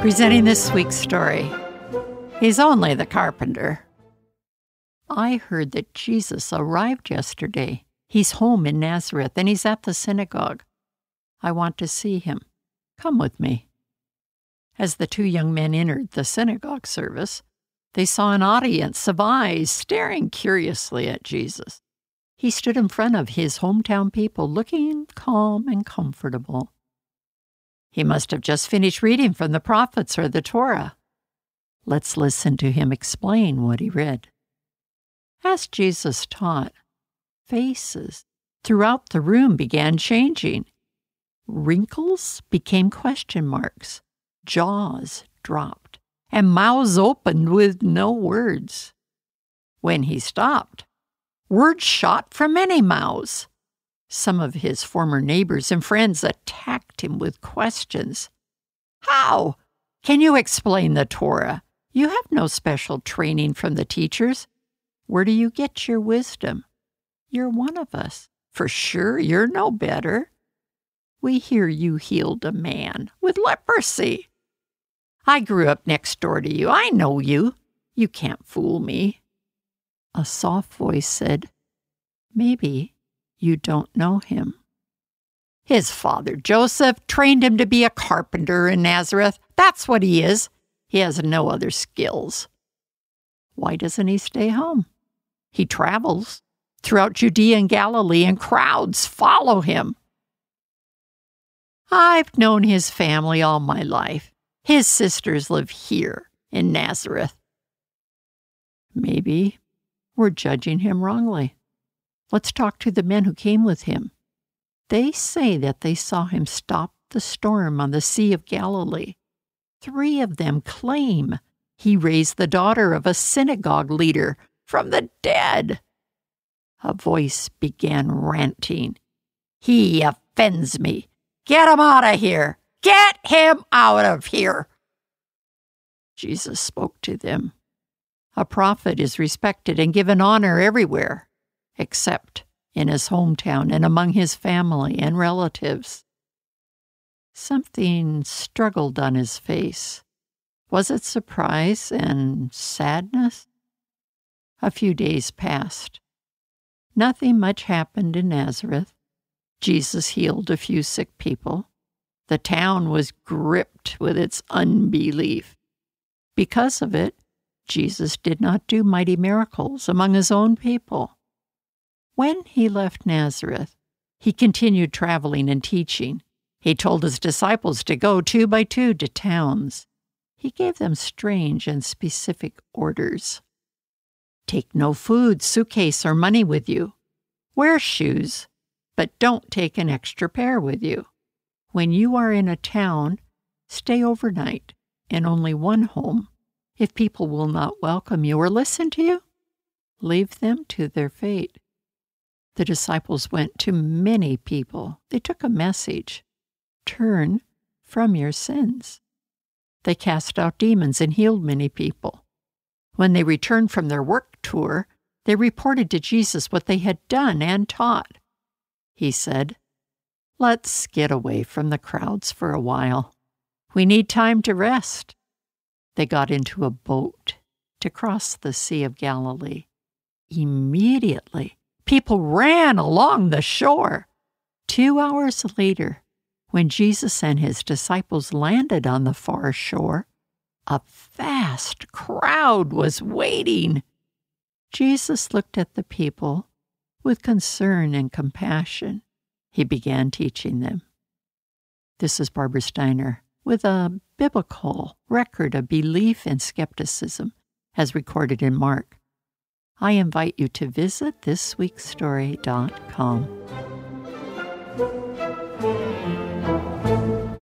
Presenting this week's story He's only the carpenter. I heard that Jesus arrived yesterday. He's home in Nazareth and he's at the synagogue. I want to see him. Come with me. As the two young men entered the synagogue service, they saw an audience of eyes staring curiously at Jesus. He stood in front of his hometown people, looking calm and comfortable. He must have just finished reading from the prophets or the Torah. Let's listen to him explain what he read. As Jesus taught, faces throughout the room began changing. Wrinkles became question marks, jaws dropped, and mouths opened with no words. When he stopped, words shot from many mouths. Some of his former neighbors and friends attacked him with questions. How? Can you explain the Torah? You have no special training from the teachers. Where do you get your wisdom? You're one of us. For sure, you're no better. We hear you healed a man with leprosy. I grew up next door to you. I know you. You can't fool me. A soft voice said, Maybe you don't know him. His father, Joseph, trained him to be a carpenter in Nazareth. That's what he is. He has no other skills. Why doesn't he stay home? He travels throughout Judea and Galilee, and crowds follow him. I've known his family all my life. His sisters live here in Nazareth. Maybe we're judging him wrongly. Let's talk to the men who came with him. They say that they saw him stop the storm on the Sea of Galilee. Three of them claim he raised the daughter of a synagogue leader from the dead. A voice began ranting. He offends me. Get him out of here. Get him out of here. Jesus spoke to them. A prophet is respected and given honor everywhere except in his hometown and among his family and relatives. Something struggled on his face. Was it surprise and sadness? A few days passed. Nothing much happened in Nazareth. Jesus healed a few sick people. The town was gripped with its unbelief. Because of it, Jesus did not do mighty miracles among his own people. When he left Nazareth, he continued traveling and teaching. He told his disciples to go two by two to towns. He gave them strange and specific orders. Take no food, suitcase, or money with you. Wear shoes, but don't take an extra pair with you. When you are in a town, stay overnight in only one home. If people will not welcome you or listen to you, leave them to their fate. The disciples went to many people. They took a message Turn from your sins. They cast out demons and healed many people. When they returned from their work tour, they reported to Jesus what they had done and taught. He said, Let's get away from the crowds for a while. We need time to rest. They got into a boat to cross the Sea of Galilee. Immediately, People ran along the shore. Two hours later, when Jesus and his disciples landed on the far shore, a vast crowd was waiting. Jesus looked at the people with concern and compassion. He began teaching them. This is Barbara Steiner with a biblical record of belief and skepticism as recorded in Mark. I invite you to visit thisweekstory.com.